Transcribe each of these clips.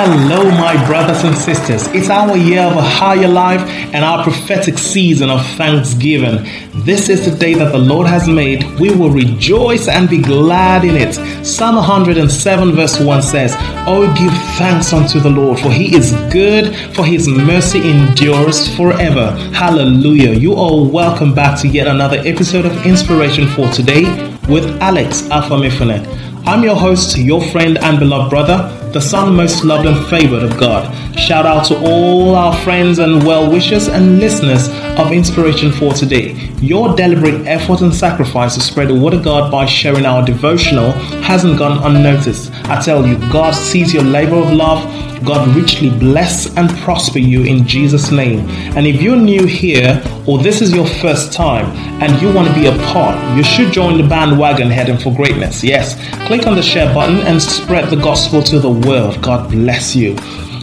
Hello, my brothers and sisters. It's our year of a higher life and our prophetic season of thanksgiving. This is the day that the Lord has made. We will rejoice and be glad in it. Psalm 107, verse 1 says, Oh, give thanks unto the Lord, for he is good, for his mercy endures forever. Hallelujah. You are welcome back to yet another episode of Inspiration for Today with Alex Afamifune. I'm your host, your friend and beloved brother the son most loved and favored of God. Shout out to all our friends and well wishers and listeners of Inspiration for Today. Your deliberate effort and sacrifice to spread the word of God by sharing our devotional hasn't gone unnoticed. I tell you, God sees your labor of love God richly bless and prosper you in Jesus' name. And if you're new here or this is your first time and you want to be a part, you should join the bandwagon heading for greatness. Yes, click on the share button and spread the gospel to the world. God bless you.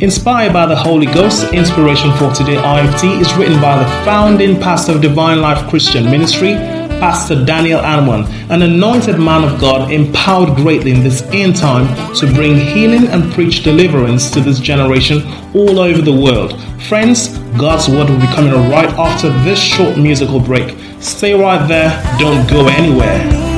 Inspired by the Holy Ghost, Inspiration for Today IFT is written by the founding pastor of Divine Life Christian Ministry Pastor Daniel Anwan, an anointed man of God empowered greatly in this end time to bring healing and preach deliverance to this generation all over the world. Friends, God's word will be coming right after this short musical break. Stay right there, don't go anywhere.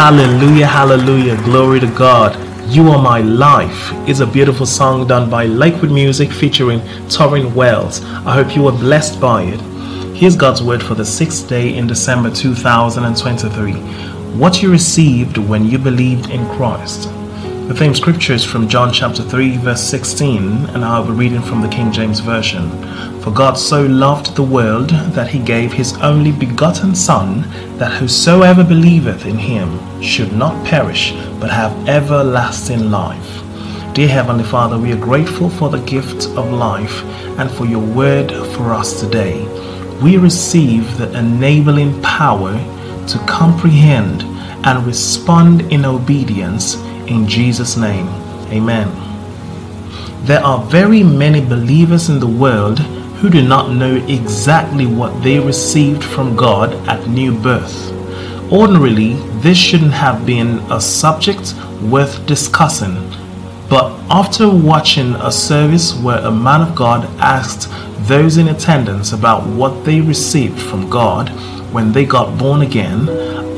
Hallelujah, hallelujah, glory to God. You Are My Life is a beautiful song done by Lakewood Music featuring Torrin Wells. I hope you were blessed by it. Here's God's word for the sixth day in December 2023. What you received when you believed in Christ. The theme scripture is from John chapter 3, verse 16, and I'll be reading from the King James Version. For God so loved the world that he gave his only begotten Son, that whosoever believeth in him should not perish, but have everlasting life. Dear Heavenly Father, we are grateful for the gift of life and for your word for us today. We receive the enabling power to comprehend and respond in obedience in Jesus' name. Amen. There are very many believers in the world who do not know exactly what they received from God at new birth. Ordinarily, this shouldn't have been a subject worth discussing, but after watching a service where a man of God asked those in attendance about what they received from God when they got born again,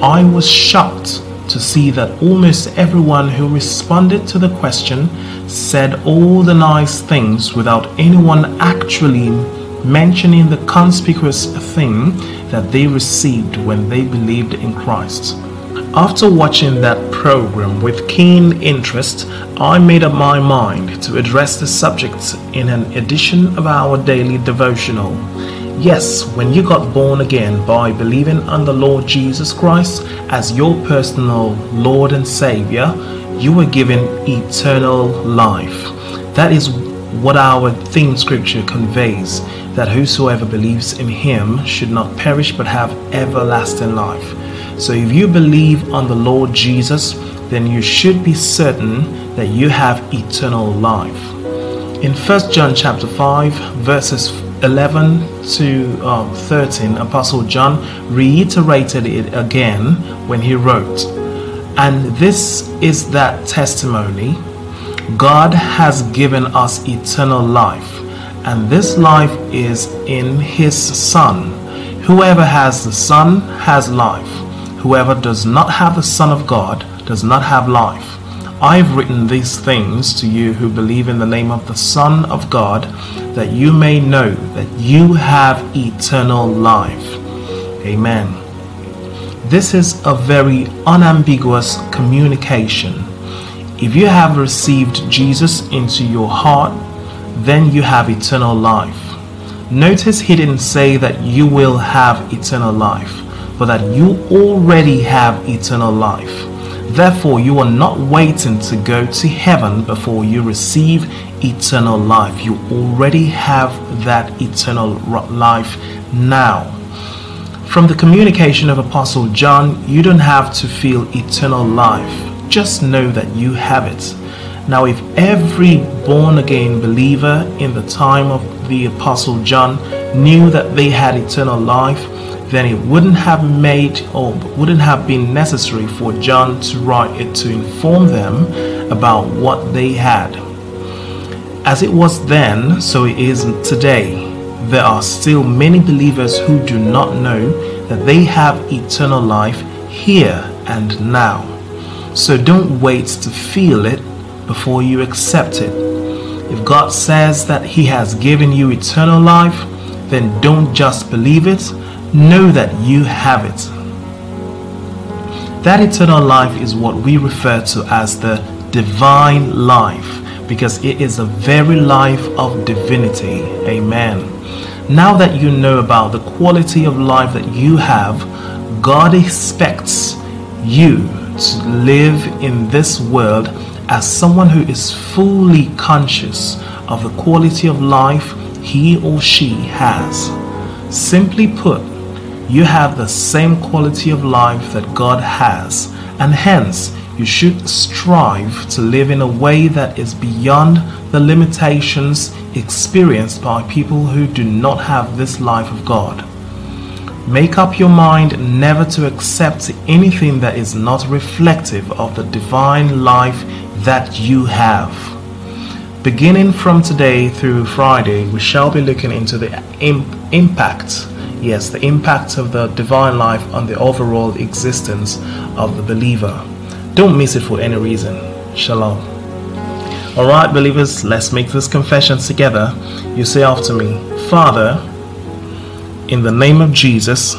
I was shocked to see that almost everyone who responded to the question said all the nice things without anyone actually mentioning the conspicuous thing that they received when they believed in Christ. After watching that program with keen interest, I made up my mind to address the subject in an edition of our daily devotional. Yes, when you got born again by believing on the Lord Jesus Christ as your personal Lord and Savior, you were given eternal life. That is what our theme scripture conveys that whosoever believes in him should not perish but have everlasting life. So if you believe on the Lord Jesus, then you should be certain that you have eternal life. In 1 John chapter 5 verses 11 to um, 13, Apostle John reiterated it again when he wrote, And this is that testimony God has given us eternal life, and this life is in His Son. Whoever has the Son has life. Whoever does not have the Son of God does not have life. I've written these things to you who believe in the name of the Son of God, that you may know that you have eternal life. Amen. This is a very unambiguous communication. If you have received Jesus into your heart, then you have eternal life. Notice he didn't say that you will have eternal life, but that you already have eternal life. Therefore, you are not waiting to go to heaven before you receive eternal life. You already have that eternal life now. From the communication of Apostle John, you don't have to feel eternal life. Just know that you have it. Now, if every born again believer in the time of the Apostle John knew that they had eternal life, then it wouldn't have made or wouldn't have been necessary for John to write it to inform them about what they had. As it was then, so it is today. There are still many believers who do not know that they have eternal life here and now. So don't wait to feel it before you accept it. If God says that He has given you eternal life, then don't just believe it, know that you have it. That eternal life is what we refer to as the divine life because it is the very life of divinity. Amen. Now that you know about the quality of life that you have, God expects you to live in this world as someone who is fully conscious of the quality of life he or she has. Simply put, you have the same quality of life that God has, and hence you should strive to live in a way that is beyond the limitations experienced by people who do not have this life of God. Make up your mind never to accept anything that is not reflective of the divine life that you have. Beginning from today through Friday, we shall be looking into the impact yes, the impact of the divine life on the overall existence of the believer. Don't miss it for any reason. Shalom. All right, believers, let's make this confession together. You say after me, Father, in the name of Jesus,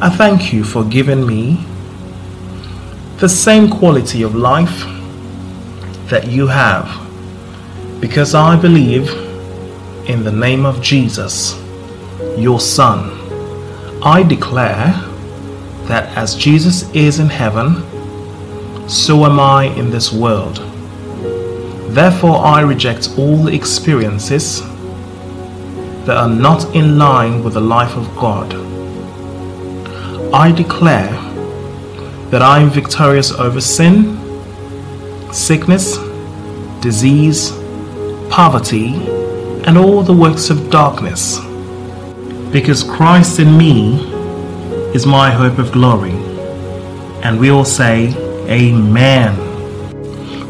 I thank you for giving me the same quality of life that you have because I believe in the name of Jesus your Son. I declare that as Jesus is in heaven, so am I in this world. Therefore, I reject all experiences that are not in line with the life of God. I declare that I am victorious over sin, sickness, disease, poverty, and all the works of darkness because Christ in me is my hope of glory. And we all say, Amen.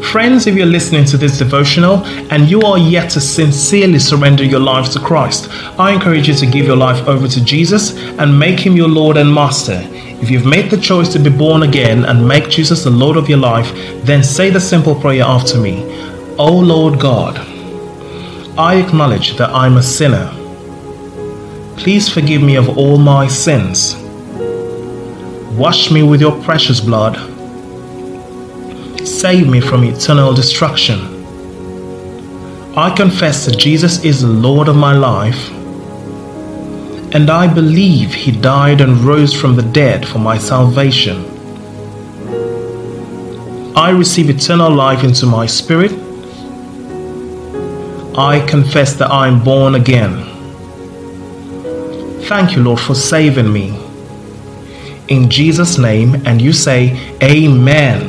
Friends, if you're listening to this devotional and you are yet to sincerely surrender your life to Christ, I encourage you to give your life over to Jesus and make him your Lord and Master. If you've made the choice to be born again and make Jesus the Lord of your life, then say the simple prayer after me O Lord God, I acknowledge that I'm a sinner Please forgive me of all my sins. Wash me with your precious blood. Save me from eternal destruction. I confess that Jesus is the Lord of my life, and I believe He died and rose from the dead for my salvation. I receive eternal life into my spirit. I confess that I am born again. Thank you, Lord, for saving me. In Jesus' name, and you say, Amen.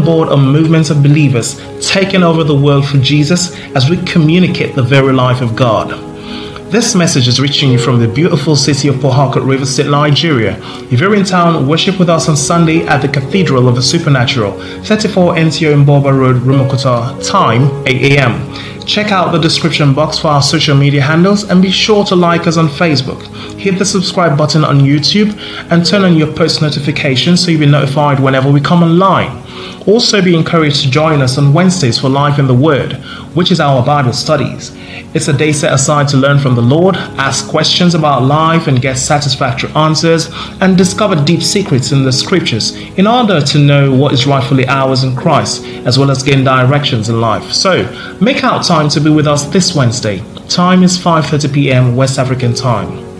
on board a movement of believers taking over the world for Jesus as we communicate the very life of God. This message is reaching you from the beautiful city of Port Harcourt, River State, Nigeria. If you're in town, worship with us on Sunday at the Cathedral of the Supernatural, 34 NTO Mboba Road, Rumuokwuta, time 8 a.m. Check out the description box for our social media handles and be sure to like us on Facebook. Hit the subscribe button on YouTube and turn on your post notifications so you'll be notified whenever we come online. Also, be encouraged to join us on Wednesdays for Life in the Word, which is our Bible studies. It's a day set aside to learn from the Lord, ask questions about life, and get satisfactory answers, and discover deep secrets in the scriptures in order to know what is rightfully ours in Christ, as well as gain directions in life. So, make out time to be with us this Wednesday. Time is 5:30 p.m. West African time.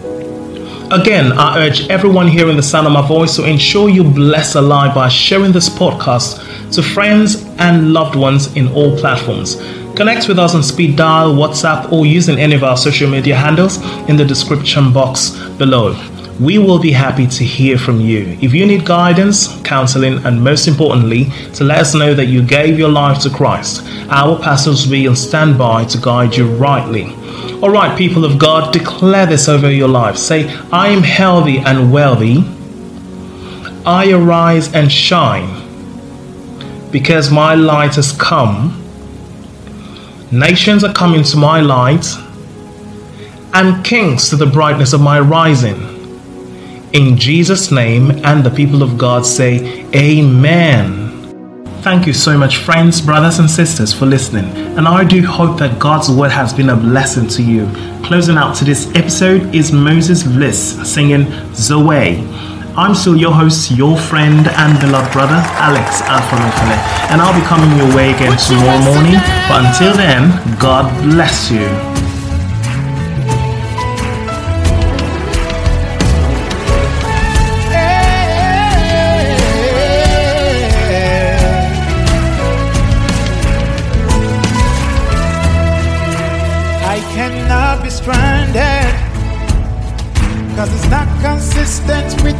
Again, I urge everyone hearing the sound of my voice to ensure you bless a life by sharing this podcast to friends and loved ones in all platforms. Connect with us on speed dial, WhatsApp, or using any of our social media handles in the description box below. We will be happy to hear from you. If you need guidance, counseling, and most importantly, to let us know that you gave your life to Christ, our pastors will be on standby to guide you rightly. All right, people of God, declare this over your life. Say, I am healthy and wealthy. I arise and shine because my light has come. Nations are coming to my light, and kings to the brightness of my rising. In Jesus' name, and the people of God say, Amen. Thank you so much, friends, brothers, and sisters, for listening. And I do hope that God's word has been a blessing to you. Closing out to this episode is Moses Bliss singing Zoe. I'm still your host, your friend, and beloved brother, Alex Alphamifele, and I'll be coming your way again tomorrow morning. But until then, God bless you.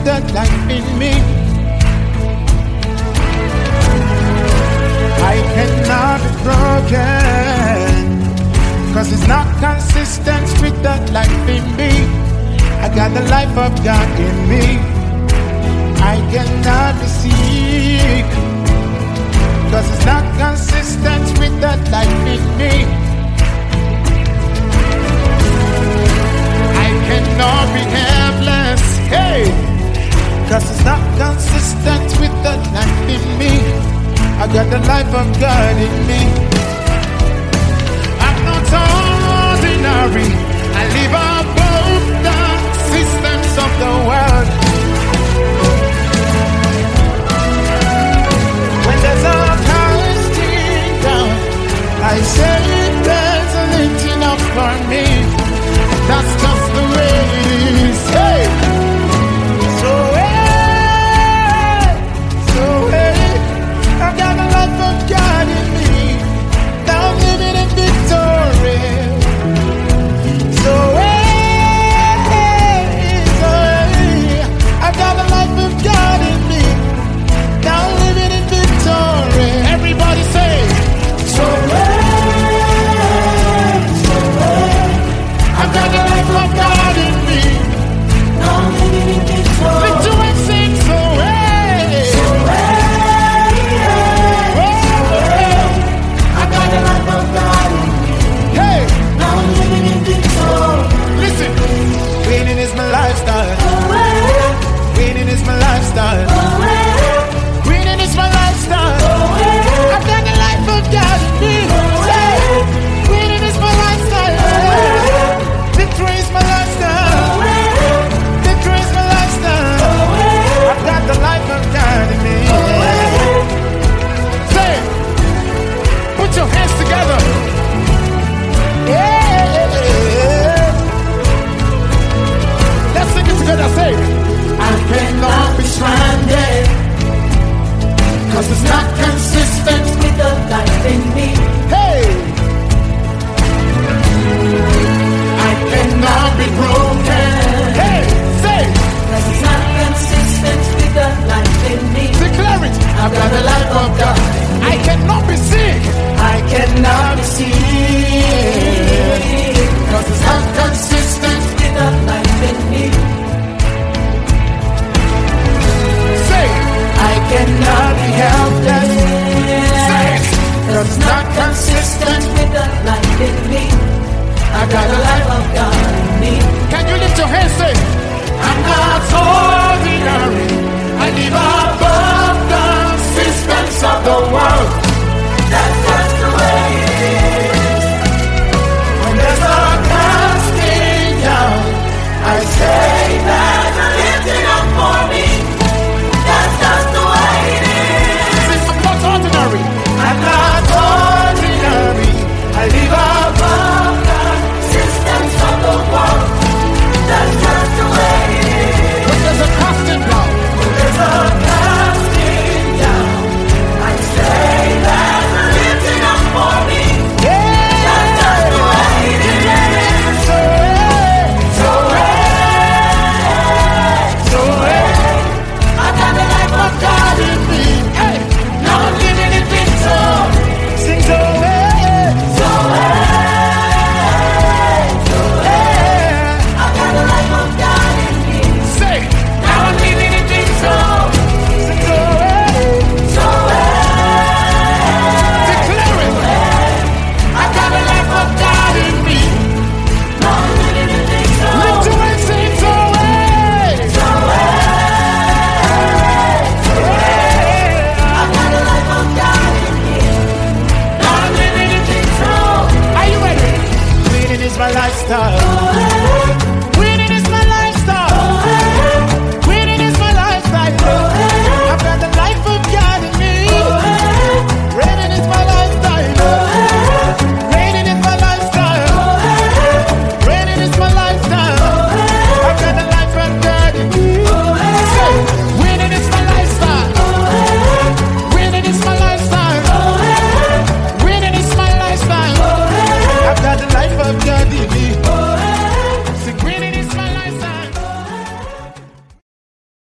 With life in me. I cannot be broken Cause it's not consistent with that life in me. I got the life of God in me. I cannot be sick Cause it's not consistent with that life in me. I cannot be helpless. Hey, cause it's not consistent with the life in me. I got the life of God in me. I'm not ordinary. I live